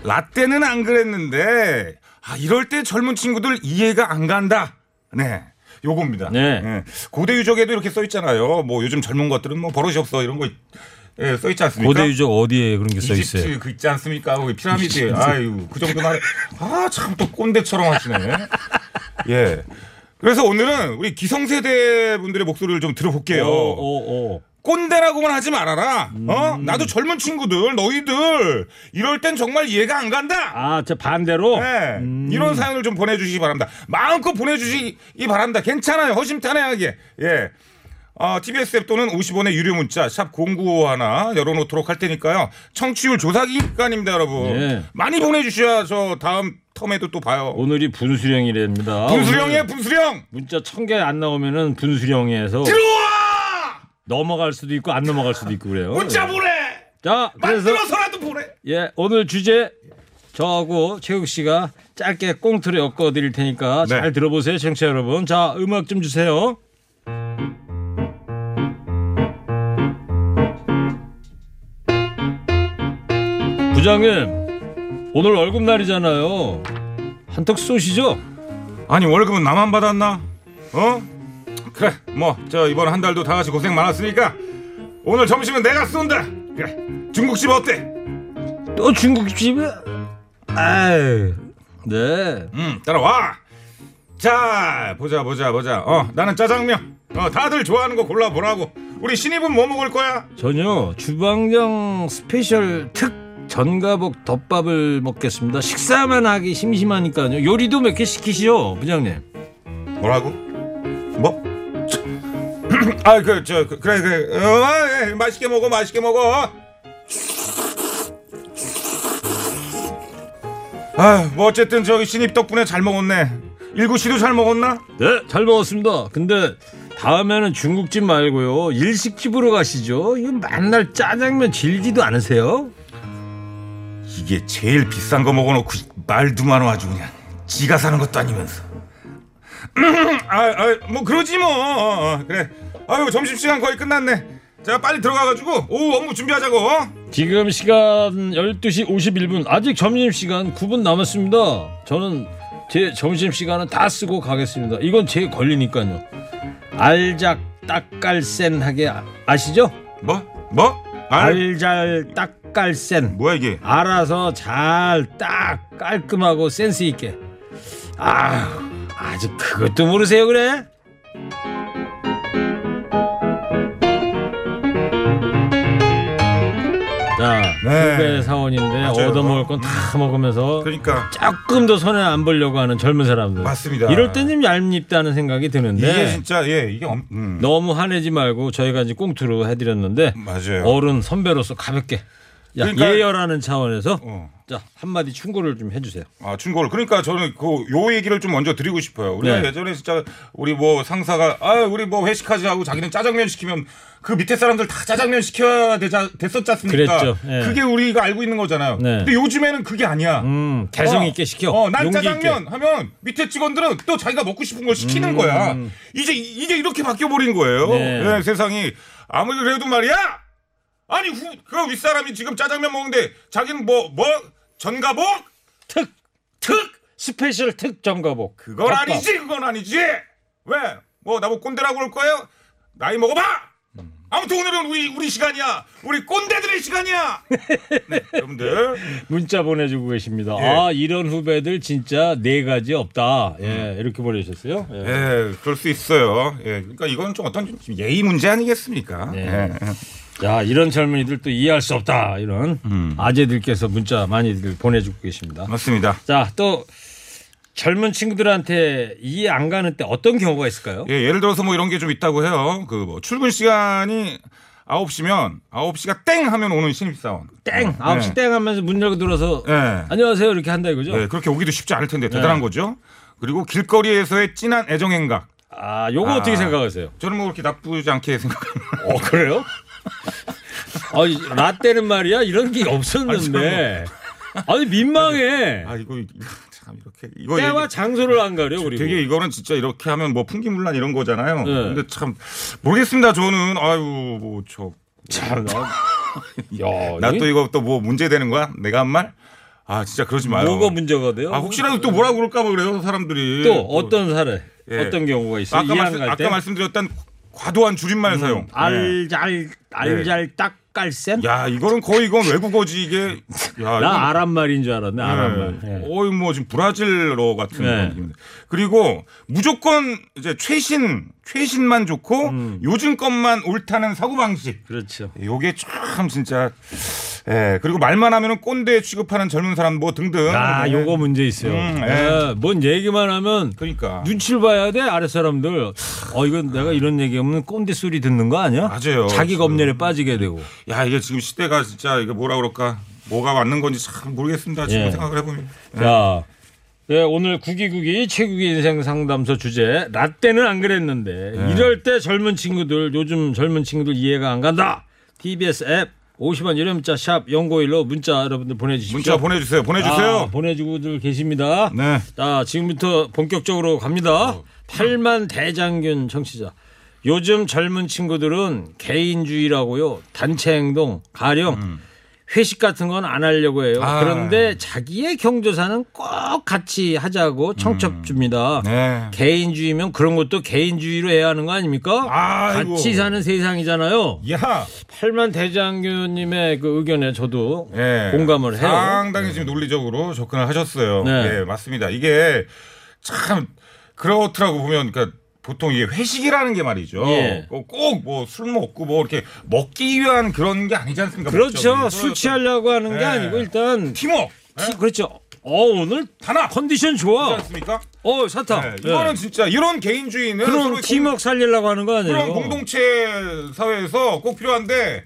라떼는 안 그랬는데 아 이럴 때 젊은 친구들 이해가 안 간다. 네. 요겁니다. 네. 예. 고대 유적에도 이렇게 써 있잖아요. 뭐 요즘 젊은 것들은 뭐 버릇이 없어 이런 거 예, 써 있지 않습니까? 고대 유적 어디에 그런 게 써 있어요? 이집트 그 있지 않습니까? 거기 피라미드. 아유, 그 정도만 아, 참 또 꼰대처럼 하시네. 예. 그래서 오늘은 우리 기성세대 분들의 목소리를 좀 들어볼게요. 오, 오. 꼰대라고만 하지 말아라. 음. 어? 나도 젊은 친구들, 너희들 이럴 땐 정말 이해가 안 간다. 아, 저 반대로. 네. 이런 사연을 좀 보내주시기 바랍니다. 마음껏 보내주시기 바랍니다. 괜찮아요. 허심탄회하게. 예. 아, TBS 앱 또는 50원의 유료 문자 샵 0951 열어놓도록 할 테니까요. 청취율 조사 기간입니다, 여러분. 예. 많이 보내주셔야 저 다음 텀에도 또 봐요. 오늘이 분수령이랍니다. 분수령이에요, 분수령. 문자 천 개 안 나오면은 분수령에서 들어와! 넘어갈 수도 있고 안 넘어갈 수도 있고 그래요. 문자 예. 보내. 자, 그래서 만들어서라도 보내. 예, 오늘 주제 저하고 최욱 씨가 짧게 꽁트를 엮어 드릴 테니까 네. 잘 들어보세요, 청취자 여러분. 자, 음악 좀 주세요. 부장님, 오늘 월급 날이잖아요. 한턱 쏘시죠? 아니 월급은 나만 받았나? 어? 그래 뭐 저 이번 한 달도 다 같이 고생 많았으니까 오늘 점심은 내가 쏜다 그래 중국집 어때? 또 중국집에? 아유, 네. 음 따라와 자 보자 보자 보자 어 나는 짜장면 어 다들 좋아하는 거 골라보라고 우리 신입은 뭐 먹을 거야? 전요 주방장 스페셜 특 전가복 덮밥을 먹겠습니다. 식사만 하기 심심하니까요. 요리도 몇 개 시키시죠, 부장님. 뭐라고? 뭐? 아 그저 그래 그래 어, 예, 맛있게 먹어 맛있게 먹어 아 뭐 어쨌든 저기 신입 덕분에 잘 먹었네 일구 씨도 잘 먹었나? 네, 잘 먹었습니다. 근데 다음에는 중국집 말고요. 일식집으로 가시죠. 이거 맨날 짜장면 질지도 않으세요? 이게 제일 비싼 거 먹어놓고 말도 많아 아주 그냥 지가 사는 것도 아니면서 아뭐 그러지 뭐 어, 어, 그래 아유 점심시간 거의 끝났네 자 빨리 들어가가지고 오후 업무 준비하자고 어? 지금 시간 12시 51분. 아직 점심시간 9분 남았습니다. 저는 제 점심시간은 다 쓰고 가겠습니다. 이건 제 권리니까요. 알작 딱깔센하게 아- 아시죠? 뭐? 뭐? 알? 알잘 딱깔센. 뭐야 이게 알아서 잘 딱 깔끔하고 센스 있게. 아, 아직 그것도 모르세요 그래? 자, 네. 후배 사원인데 맞아요. 얻어먹을 건 다 먹으면서 그러니까 조금 더 손해 안 보려고 하는 젊은 사람들. 맞습니다. 이럴 땐 좀 얄밉다는 생각이 드는데 이게 진짜 예 이게 엄, 음, 너무 화내지 말고 저희가 이제 꽁투로 해드렸는데 맞아요 어른 선배로서 가볍게 야, 그러니까- 예열하는 차원에서 어. 자 한마디 충고를 좀 해주세요. 아, 충고를. 그러니까 저는 그 요 얘기를 좀 먼저 드리고 싶어요. 우리가 네. 예전에 진짜 우리 뭐 상사가 아, 우리 뭐 회식하지 하고 자기는 짜장면 시키면 그 밑에 사람들 다 짜장면 시켜야 되자 됐었지 않습니까? 그랬죠. 예. 그게 우리가 알고 있는 거잖아요. 네. 근데 요즘에는 그게 아니야. 음, 개성 어, 있게 시켜. 어, 난 짜장면 있게. 하면 밑에 직원들은 또 자기가 먹고 싶은 걸 시키는 거야. 이제 이게 이렇게 바뀌어 버린 거예요. 음. 네. 예, 세상이 아무리 그래도 말이야. 아니 후, 그 윗사람이 지금 짜장면 먹는데 자기는 뭐뭐 전가복 특, 특 special 특 전가복. 그건 덮밥. 아니지 그건 아니지 왜 뭐 나보고 꼰대라고 그럴 거예요 나이 먹어봐 아무튼 오늘은 우리 우리 시간이야 우리 꼰대들의 시간이야 네, 여러분들 문자 보내주고 계십니다. 예. 아 이런 후배들 진짜 네 가지 없다. 예 이렇게 보내주셨어요. 예. 예 그럴 수 있어요 예 그러니까 이건 좀 어떤 좀 예의 문제 아니겠습니까 네. 예. 자 이런 젊은이들 또 이해할 수 없다 이런 음. 아재들께서 문자 많이들 보내주고 계십니다. 맞습니다 자또 젊은 친구들한테 이해 안 가는 때 어떤 경우가 있을까요? 예 예를 들어서 뭐 이런 게 좀 있다고 해요 그 뭐 출근 시간이 9시면 9시가 땡 하면 오는 신입사원 땡 아홉 시 예. 땡 하면서 문 열고 들어서 예. 안녕하세요 이렇게 한다 이거죠? 예, 그렇게 오기도 쉽지 않을 텐데 대단한 거죠. 그리고 길거리에서의 진한 애정 행각. 아, 요거 아. 어떻게 생각하세요? 저는 뭐 그렇게 나쁘지 않게 생각합니다. 어, 그래요? 아, 이 라떼는 말이야 이런 게 없었는데. 아니 민망해. 아 이거 참 이렇게 이거 때와 얘기- 장소를 안 가려 그리고. 되게 이거는 진짜 이렇게 하면 뭐 풍기문란 이런 거잖아요. 네. 근데 참 모르겠습니다. 저는 아유 뭐저 참. 나, 야, 나 이게 또 이거 또 뭐 문제 되는 거야? 내가 한 말? 아 진짜 그러지 마요. 뭐가 문제가 돼요? 아 혹시라도 또 뭐라고 그럴까 봐 그래요 사람들이. 또 어떤 사례, 예. 어떤 경우가 있어요? 아까, 말씀. 아까 말씀드렸던 과도한 줄임말 사용. 네. 알잘 알잘 딱깔센. 야 이거는 거의 이건 외국어지 이게. 야, 나 아랍 말인 줄 알았네. 아랍 네. 말. 예. 어이 뭐 지금 브라질어 같은 네. 느낌인데. 그리고 무조건 이제 최신 최신만 좋고 음. 요즘 것만 옳다는 사고 방식. 그렇죠. 요게 참 진짜. 예 그리고 말만 하면은 꼰대 취급하는 젊은 사람 뭐 등등. 아, 네. 요거 문제 있어요. 음, 예. 예, 뭔 얘기만 하면 그러니까. 눈치를 봐야 돼 아래 사람들. 어 이건 내가 이런 얘기하면 꼰대 소리 듣는 거 아니야? 맞아요. 자기. 검열에 빠지게 되고. 야 이게 지금 시대가 진짜 이게 뭐라 그럴까 뭐가 맞는 건지 참 모르겠습니다. 지금 예. 생각을 해보면. 자, 예, 오늘 구기구기 최국의 인생 상담소 주제 라떼는 안 그랬는데 네. 이럴 때 젊은 친구들 요즘 젊은 친구들 이해가 안 간다. TBS 앱 50원 유료 문자 샵 연고일로 문자 여러분들 보내주십시오. 문자 보내주세요. 보내주세요. 아, 보내주고들 계십니다. 네. 자, 지금부터 본격적으로 갑니다. 팔만 대장균 청취자. 요즘 젊은 친구들은 개인주의라고요. 단체 행동, 가령 회식 같은 건 안 하려고 해요. 음. 아. 그런데 자기의 경조사는 꼭 같이 하자고 청첩 줍니다. 네. 개인주의면 그런 것도 개인주의로 해야 하는 거 아닙니까? 아이고. 같이 사는 세상이잖아요. 야. 팔만 대장균님의 그 의견에 저도 예. 공감을 해요. 상당히 지금 논리적으로 접근을 하셨어요. 네. 예, 맞습니다. 이게 참 그렇더라고 보면 그러니까 보통 이게 회식이라는 게 말이죠. 예. 꼭 뭐 술 먹고 뭐 이렇게 먹기 위한 그런 게 아니지 않습니까? 그렇죠. 술 취하려고 하는 게 네. 아니고 일단 팀워크. 티- 그렇죠. 어 오늘 단합. 컨디션 그렇지 좋아. 않습니까? 어 사탕. 네. 네. 이거는 진짜 이런 개인주의는 그런 팀워크 살리려고 하는 거 공, 아니에요? 그런 공동체 사회에서 꼭 필요한데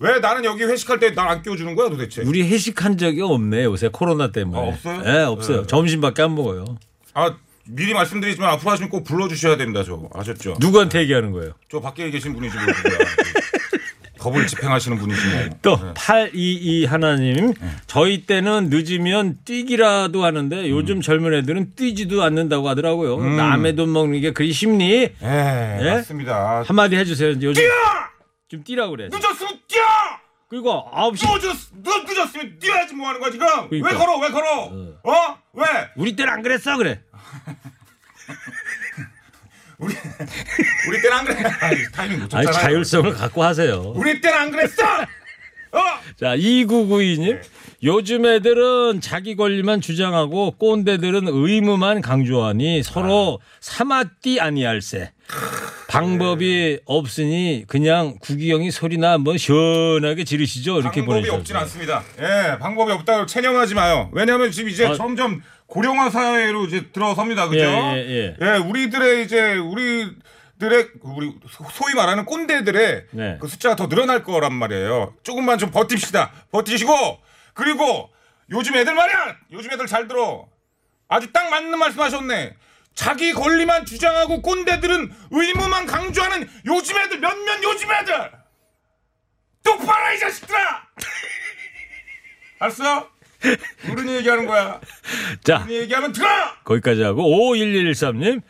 왜 나는 여기 회식할 때 날 안 끼워주는 거야 도대체? 우리 회식한 적이 없네 요새 코로나 때문에. 아, 없어요? 네 없어요. 네. 점심밖에 안 먹어요. 아 미리 말씀드리지만 앞으로 하시면 꼭 불러주셔야 됩니다. 저 아셨죠? 누구한테 얘기하는 거예요? 저 밖에 계신 분이지 뭐. 법을 집행하시는 분이지 뭐. 또822 하나님 저희 때는 늦으면 뛰기라도 하는데 요즘 젊은 애들은 뛰지도 않는다고 하더라고요. 남의 돈 먹는 게 그리 쉽니? 예, 예? 맞습니다. 한마디 해주세요. 요즘 뛰어! 좀 뛰라 그래. 늦었으면 뛰어! 그리고 9시 늦었, 늦, 늦었으면 뛰어야지 뭐 하는 거야 지금? 왜 그러니까. 걸어? 왜 걸어? 어? 왜? 우리 때는 안 그랬어 그래. 우리 때는 안 그래. 아이, 타이밍 못 아니 쳤잖아요. 자율성을 갖고 하세요. 우리 때는 안 그랬어. 어? 자, 2992님. 요즘 애들은 자기 권리만 주장하고 꼰대들은 의무만 강조하니 서로 사마띠 아니할세. 방법이 없으니 그냥 구기영이 소리나 한번 시원하게 지르시죠. 이렇게 방법이 보내주셨어요. 없진 않습니다. 예, 방법이 없다고 체념하지 마요. 왜냐하면 지금 이제 아. 점점 고령화 사회로 이제 들어섭니다. 그죠? 예, 예, 예. 우리들의 이제 우리 들의 우리 소위 말하는 꼰대들의 네. 그 숫자가 더 늘어날 거란 말이에요. 조금만 좀 버팁시다. 버티시고 그리고 요즘 애들 말이야. 요즘 애들 잘 들어. 아주 딱 맞는 말씀하셨네. 자기 권리만 주장하고 꼰대들은 의무만 강조하는 요즘 애들 몇몇 요즘 애들 똑바로 이 자식들아 알았어? 어른이 얘기하는 거야 자, 얘기하면 들어 거기까지 하고 5113님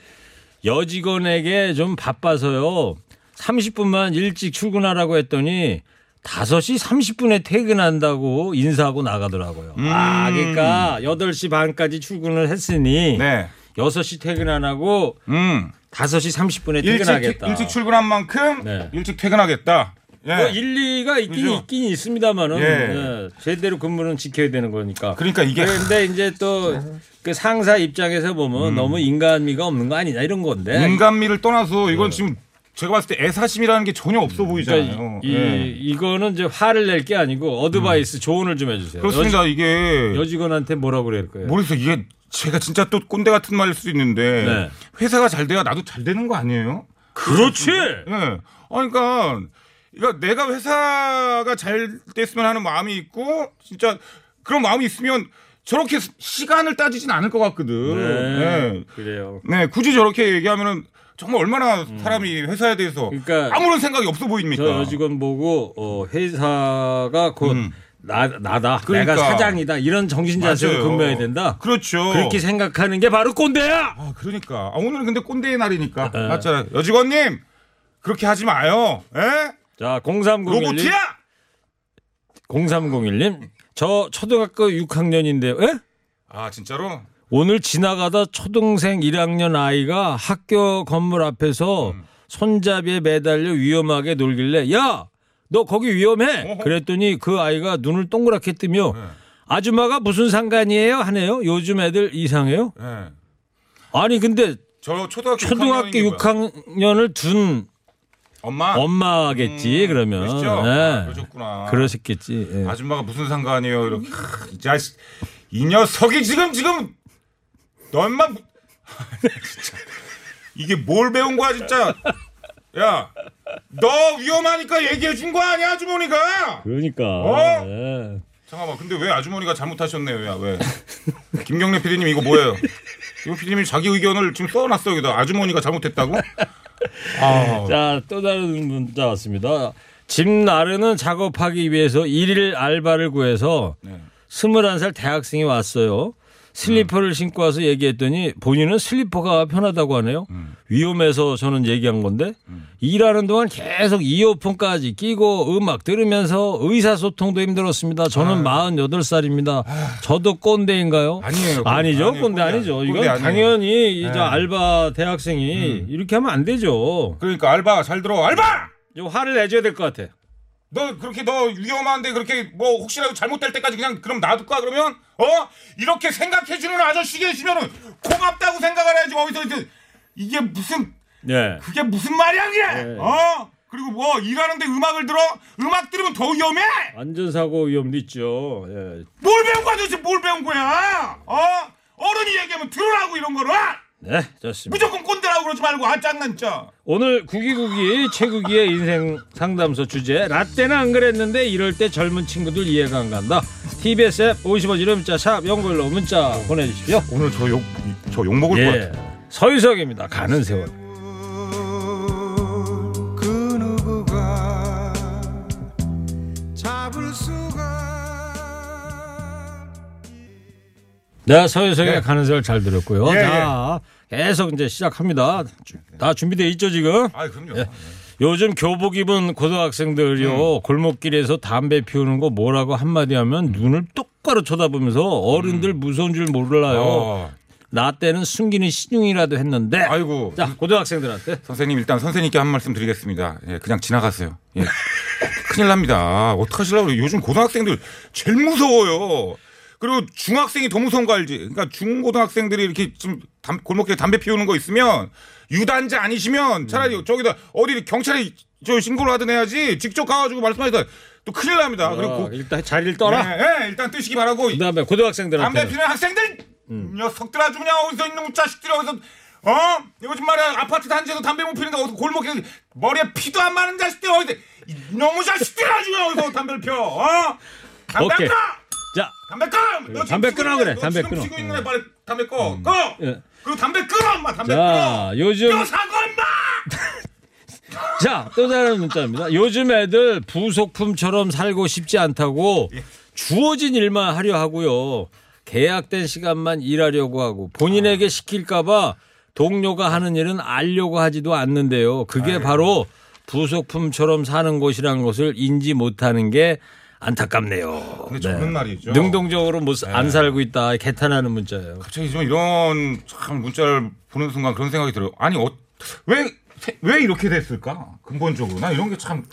여직원에게 좀 바빠서요 30분만 일찍 출근하라고 했더니 5시 30분에 퇴근한다고 인사하고 나가더라고요. 아, 그러니까 8시 반까지 출근을 했으니 네 6시 퇴근 안 하고 음. 5시 30분에 일찍, 퇴근하겠다. 일찍 출근한 만큼 네. 일찍 퇴근하겠다 예. 뭐 일리가 있긴 그죠? 있긴 있습니다만은 예. 예, 제대로 근무는 지켜야 되는 거니까. 그러니까 이게 근데 이제 또 그 상사 입장에서 보면 너무 인간미가 없는 거 아니냐 이런 건데. 인간미를 떠나서 이건 지금 제가 봤을 때 애사심이라는 게 전혀 없어 보이잖아요 네. 그러니까 이, 예. 이거는 이제 화를 낼 게 아니고 어드바이스 조언을 좀 해주세요. 그렇습니다 이게 여, 직원한테 뭐라고 그럴 거예요? 모르겠어요 이게 제가 진짜 또 꼰대 같은 말일 수도 있는데 네. 회사가 잘 돼야 나도 잘 되는 거 아니에요? 그렇지. 예. 아, 그러니까, 그러니까 내가 회사가 잘 됐으면 하는 마음이 있고, 진짜 그런 마음이 있으면 저렇게 시간을 따지진 않을 것 같거든. 네. 그래요. 네, 굳이 저렇게 얘기하면은 정말 얼마나 사람이 회사에 대해서 음. 그러니까 아무런 생각이 없어 보입니까? 저 여직원 보고 어, 회사가 곧 음. 나, 나다. 그러니까. 내가 사장이다. 이런 정신 자세로. 근무해야 된다. 그렇죠. 그렇게 생각하는 게 바로 꼰대야. 아, 그러니까. 아, 오늘은 근데 꼰대의 날이니까. 네. 맞잖아요. 여직원님, 그렇게 하지 마요. 예? 자, 0301님. 로봇이야! 0301님. 저 초등학교 6학년인데요. 에? 아, 진짜로? 오늘 지나가다 초등생 1학년 아이가 학교 건물 앞에서 음. 손잡이에 매달려 위험하게 놀길래 야, 너 거기 위험해. 어허. 그랬더니 그 아이가 눈을 동그랗게 뜨며 네. 아줌마가 무슨 상관이에요? 하네요. 요즘 애들 이상해요? 예. 아니 근데 저 초등학교, 초등학교 6학년인 게 뭐야? 6학년을 둔 엄마? 엄마겠지 음, 그러면. 그러시죠? 예. 아, 그러셨구나. 그러셨겠지. 예. 아줌마가 무슨 상관이에요? 이렇게. 하, 이 자식. 이 녀석이 지금, 지금, 너 엄마. 진짜. 이게 뭘 배운 거야, 진짜. 야, 너 위험하니까 얘기해 준 거 아니야, 아주머니가? 그러니까. 어? 예. 잠깐만, 근데 왜 아주머니가 잘못하셨네요, 야, 왜? 김경래 PD님 이거 뭐예요? 김 PD님이 자기 의견을 지금 써놨어, 여기다. 아주머니가 잘못했다고? 아, 자, 또 다른 문자 왔습니다. 집 나르는 작업하기 위해서 일일 알바를 구해서 네. 21살 대학생이 왔어요. 슬리퍼를 신고 와서 얘기했더니 본인은 슬리퍼가 편하다고 하네요. 음. 위험해서 저는 얘기한 건데 일하는 동안 계속 이어폰까지 끼고 음악 들으면서 의사소통도 힘들었습니다. 저는 48살입니다. 저도 꼰대인가요? 아니에요. 아니죠. 아니에요. 꼰대 꼰대 아니죠. 아니에요. 이건 꼰대 아니에요. 당연히 이제 네. 알바 대학생이 이렇게 하면 안 되죠. 그러니까 알바, 잘 들어. 알바! 좀 화를 내줘야 될 것 같아. 너 그렇게 너 위험한데 그렇게 뭐 혹시라도 잘못될 때까지 그냥 그럼 놔둘까 그러면? 어? 이렇게 생각해 주는 아저씨 계시면은 고맙다고 생각을 해야지 어디서 이제. 이게 무슨 네. 그게 무슨 말이야 그게? 네. 어? 그리고 뭐 일하는데 음악을 들어? 음악 들으면 더 위험해? 안전사고 위험도 있죠. 예. 뭘 배운 거야 도대체? 뭘 배운 거야? 어? 어른이 얘기하면 들으라고 이런 거를 네, 좋습니다. 무조건 꼰대라고 그러지 말고 아 짱난 진짜 오늘 구기구기 최구기의 인생 상담소 주제 라떼는 안 그랬는데 이럴 때 젊은 친구들 이해가 안 간다. TBS 앱 50원 유료 문자 샵 연결로 문자 보내주십시오. 오늘 저 욕 저 욕 먹을 것 예. 같아 서유석입니다. 가는 세월. 네, 서유석의 네. 세월 잘 들었고요. 예, 자, 계속 이제 시작합니다. 주- 다 준비돼 있죠 지금? 아 그럼요 예. 요즘 교복 입은 고등학생들요 음. 골목길에서 담배 피우는 거 뭐라고 한마디 하면 눈을 똑바로 쳐다보면서 어른들 무서운 줄 몰라요. 음. 어. 나 때는 숨기는 신용이라도 했는데. 아이고 자 고등학생들한테 선생님 일단 선생님께 한 말씀 드리겠습니다. 예, 그냥 지나가세요. 예. 큰일 납니다. 그래요. 요즘 고등학생들 제일 무서워요. 그리고 중학생이 더 무서운 거 알지? 그러니까 중고등학생들이 이렇게 좀 담- 골목길에 담배 피우는 거 있으면 유단자 아니시면 차라리 음. 저기다 어디 경찰에 저 신고를 하든 해야지 직접 가가지고 말씀하시다 또 큰일 납니다. 그리고 어, 고- 일단 자리를 떠라. 네, 네, 일단 뜨시기 바라고 그다음에 고등학생들한테 담배 피는 학생들 음. 녀석들 아주 그냥 어디서 있는 자식들이 어디서 어 요즘 말이야 아파트 단지에서 담배 못 피는데 어디 골목에 머리에 피도 안 마는 자식들 어디 너무 자식들 아주 그냥 어디서 담배를 펴 어? 담배 오케이. 자. 담배 끊어! 너 지금 담배 끊어 그래, 너 담배 지금 끊어. 있는 애 빨리 담배 꺼 꺼 예. 그리고 담배 끊어 엄마 담배 자, 끊어! 요즘- 너 사고 엄마! 자, 또 다른 문자입니다. 요즘 애들 부속품처럼 살고 싶지 않다고 주어진 일만 하려 하고요. 계약된 시간만 일하려고 하고 본인에게 시킬까봐 동료가 하는 일은 알려고 하지도 않는데요. 그게 바로 부속품처럼 사는 곳이라는 것을 인지 못하는 게 안타깝네요. 근데 저는 말이죠. 능동적으로 못, 안 살고 있다. 개탄하는 문자예요. 갑자기 좀 이런 참 문자를 보는 순간 그런 생각이 들어요. 아니 어, 왜, 왜 이렇게 됐을까? 근본적으로. 나 이런 게참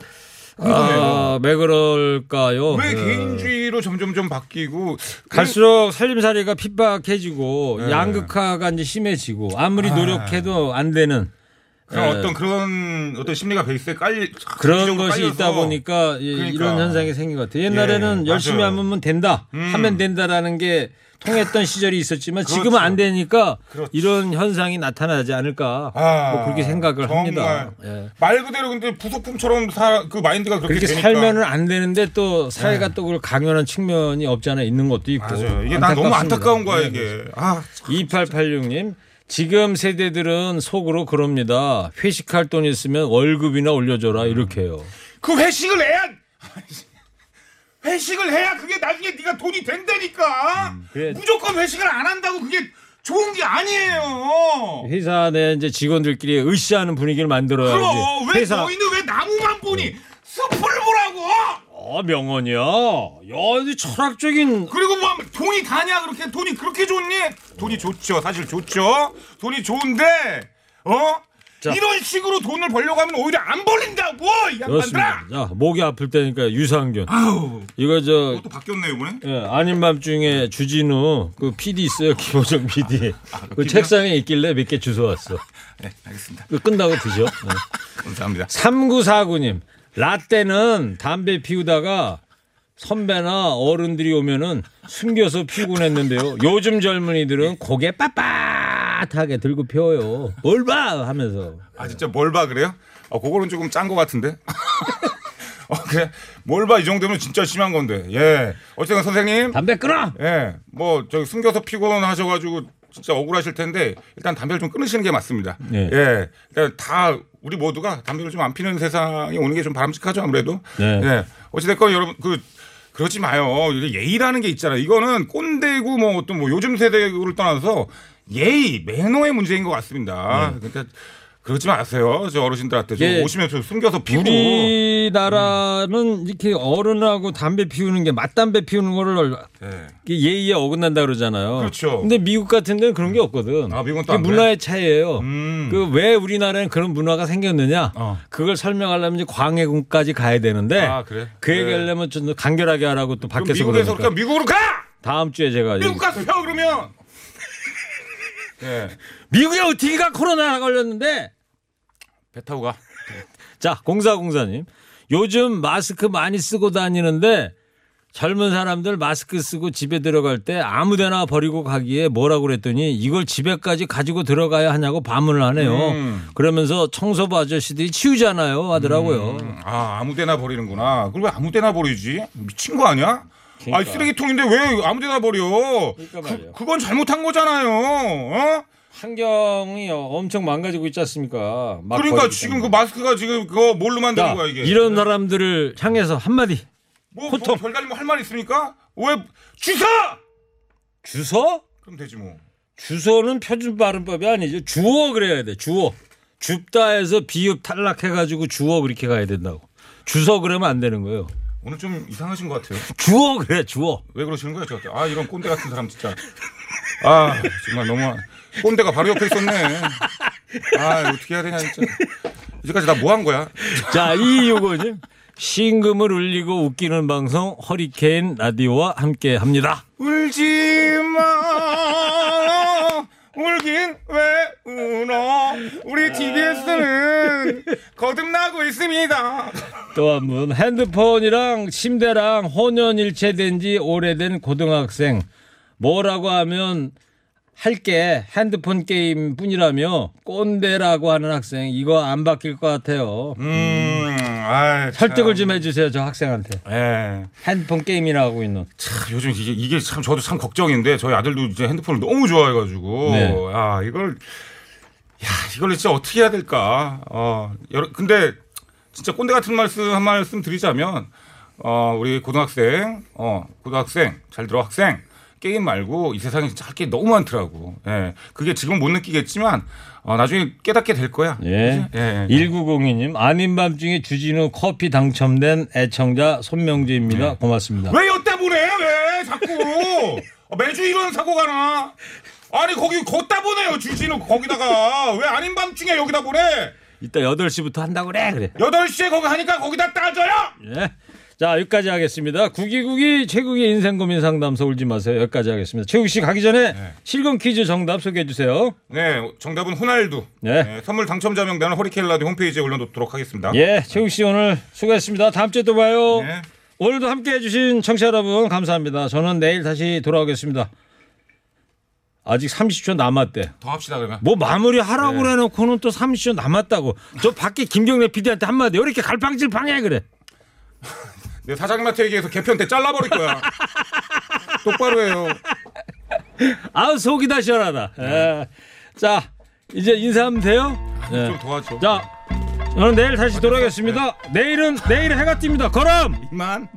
궁금해요. 아, 왜 그럴까요? 왜 네. 개인주의로 점점 좀 바뀌고 갈수록 살림살이가 핍박해지고 네. 양극화가 이제 심해지고 아무리 아. 노력해도 안 되는 그런 예. 어떤 그런 어떤 심리가 베이스에 깔리 그런 것이 깔려서 있다 보니까 이- 그러니까. 이런 현상이 생긴 것 같아요. 옛날에는 예, 열심히 맞아요. 하면 된다, 음. 하면 된다라는 게 통했던 시절이 있었지만 그렇죠. 지금은 안 되니까 그렇죠. 이런 현상이 나타나지 않을까 아, 뭐 그렇게 생각을. 합니다. 예. 말 그대로 근데 부속품처럼 사, 그 마인드가 그렇게, 그렇게. 네. 살면은 안 되는데 또 사회가 또 그걸 강요하는 측면이 없지 않아 있는 것도 있고. 맞아요. 이게 난 너무. 안타까운 거야 네, 이게. 아, 2886님. 지금 세대들은 속으로 그럽니다. 회식할 돈 있으면 월급이나 올려줘라 이렇게 해요. 그 회식을 해야 회식을 해야 그게 나중에 네가 돈이 된다니까. 음, 그래. 무조건 회식을 안 한다고 그게 좋은 게 아니에요. 회사 내 이제 직원들끼리 으쌰하는 분위기를 만들어야지. 그럼 왜 회사 너희는 왜 나무만 보니 숲을 보라고? 어 명언이야. 야, 이 철학적인 그리고 뭐 돈이 다냐 그렇게 돈이 그렇게 좋니? 돈이 좋죠. 사실 좋죠. 돈이 좋은데 어? 자. 이런 식으로 돈을 벌려고 하면 오히려 안 벌린다고 이 그렇습니다. 양반들아. 자, 목이 아플 때니까 유산균. 아우, 이거 저 또 바뀌었네 이번에. 예, 아닌 밤중에 주진우 그 PD 있어요. 김호정 PD. 그 PD 요? 책상에 있길래 몇 개 주워 왔어. 네, 알겠습니다. 그 끝나고 드셔. 네. 감사합니다. 3949님. 라떼는 담배 피우다가 선배나 어른들이 오면은 숨겨서 피우곤 했는데요. 요즘 젊은이들은 고개 빳빳하게 들고 피워요. 뭘 봐! 하면서. 아 진짜 뭘 봐 그래요? 어, 그거는 조금 짠 것 같은데. 어, 그래. 뭘 봐 이 정도면 진짜 심한 건데. 예. 어쨌든 선생님. 담배 끊어! 예. 뭐 저기 숨겨서 피곤하셔가지고 진짜 억울하실 텐데 일단 담배를 좀 끊으시는 게 맞습니다. 네. 예. 일단 다 우리 모두가 담배를 좀 안 피는 세상이 오는 게 좀 바람직하죠 아무래도. 네. 예. 어찌됐건 여러분 그 그러지 마요. 예의라는 게 있잖아요. 이거는 꼰대고 뭐 어떤 뭐 요즘 세대를 떠나서 예의, 매너의 문제인 것 같습니다. 그러니까 그러지 마세요. 저 어르신들한테 좀 예. 오시면 좀 숨겨서 피고. 우리나라는 이렇게 어른하고 담배 피우는 게 맞담배 피우는 거를 예. 예의에 어긋난다 그러잖아요. 그렇죠. 근데 미국 같은 데는 그런 게 없거든. 아, 미국은 또안 문화의 차이예요. 음. 그왜 우리나라는 그런 문화가 생겼느냐? 어. 그걸 설명하려면 이제 광해군까지 가야 되는데 아, 그래? 그 네. 얘기하려면 좀더 간결하게 하라고 또 밖에서 미국에서 그러니까. 그러니까 미국으로 가! 다음 주에 제가 미국 가서 펴 그러면. 예. 미국에 어떻게 가 코로나 걸렸는데 배 타고 가. 자, 공사공사님. 요즘 마스크 많이 쓰고 다니는데 젊은 사람들 마스크 쓰고 집에 들어갈 때 아무데나 버리고 가기에 뭐라고 그랬더니 이걸 집에까지 가지고 들어가야 하냐고 반문을 하네요. 음. 그러면서 청소부 아저씨들이 치우잖아요 하더라고요. 음, 아, 아무데나 버리는구나. 왜 아무데나 버리지? 미친 거 아니야? 그러니까. 아, 쓰레기통인데 왜 아무데나 버려? 그러니까. 그, 그건 잘못한 거잖아요. 어? 환경이 엄청 망가지고 있지 않습니까? 막 그러니까 지금 그 때문에. 마스크가 지금 그거 뭘로 만드는 자, 거야 이게? 이런 사람들을 향해서 한마디. 뭐, 호통. 뭐 별다른 뭐 할 말 있습니까? 왜 주사? 주소? 그럼 되지 뭐. 주소는 표준 발음법이 아니죠. 주어 그래야 돼. 주어. 줍다 해서 비읍 탈락해가지고 주어 그렇게 가야 된다고. 주소 그러면 안 되는 거예요. 오늘 좀 이상하신 것 같아요. 주어 그래 주어. 왜 그러시는 거예요, 저한테? 아, 이런 꼰대 같은 사람 진짜. 아, 정말 너무 꼰대가 바로 옆에 있었네. 아, 어떻게 해야 되냐 진짜. 이제까지 나 뭐 한 거야? 자, 이 요거님. 신금을 울리고 웃기는 방송 허리케인 라디오와 함께 합니다. 울지 마. 울긴 왜 울어? 우리 TBS는 거듭나고 있습니다. 또 한 분 핸드폰이랑 침대랑 혼연일체된 지 오래된 고등학생 뭐라고 하면 할 게 핸드폰 게임 뿐이라며 꼰대라고 하는 학생 이거 안 바뀔 것 같아요. 음, 아, 설득을 좀 해주세요 저 학생한테 예. 핸드폰 게임이나 하고 있는 참, 요즘 이게, 이게 참 저도 참 걱정인데 저희 아들도 이제 핸드폰을 너무 좋아해가지고 네. 야 이걸 야 이걸 진짜 어떻게 해야 될까 어 여러 근데 진짜 꼰대 같은 말씀 한 말씀 드리자면 어 우리 고등학생 어 고등학생 잘 들어 학생 게임 말고 이 세상에 진짜 할 게 너무 많더라고 예 그게 지금 못 느끼겠지만 어 나중에 깨닫게 될 거야 예. 예, 예. 1902님 아닌 밤중에 주진우 커피 당첨된 애청자 손명주입니다 고맙습니다 왜 여따 보내? 왜 자꾸 아, 매주 이런 사고가 나? 아니 거기 걷다 보내요 주진우 거기다가 왜 아닌 밤중에 여기다 보내? 이따 8시부터 한다고 그래 그래 8시에 거기 하니까 거기다 따져요? 예. 자, 여기까지 하겠습니다. 구기구기 최국의 인생 고민 상담소 울지 마세요. 여기까지 하겠습니다. 최국 씨 가기 전에 실검 퀴즈 정답 소개해 주세요. 네, 정답은 호날두. 네. 네, 선물 당첨자 명단은 허리케인 라디오 홈페이지에 올려놓도록 하겠습니다. 예, 최국 씨 오늘 수고했습니다. 다음 주에 또 봐요. 네. 오늘도 함께 해주신 청취자 여러분 감사합니다. 저는 내일 다시 돌아오겠습니다. 아직 30초 남았대. 더 합시다 그러면. 뭐 마무리 하라고 네. 그래놓고는 또 30초 남았다고. 저 밖에 김경래 PD한테 한마디. 왜 이렇게 갈팡질팡해 그래. 내 사장님한테 얘기해서 개편 때 잘라버릴 거야. 똑바로 해요. 아우 속이 다 시원하다. 예. 자 이제 인사하면 돼요. 예. 좀 도와줘. 자 저는 내일 다시 돌아오겠습니다. 내일은 내일 해가 뜹니다. 걸음. 이만.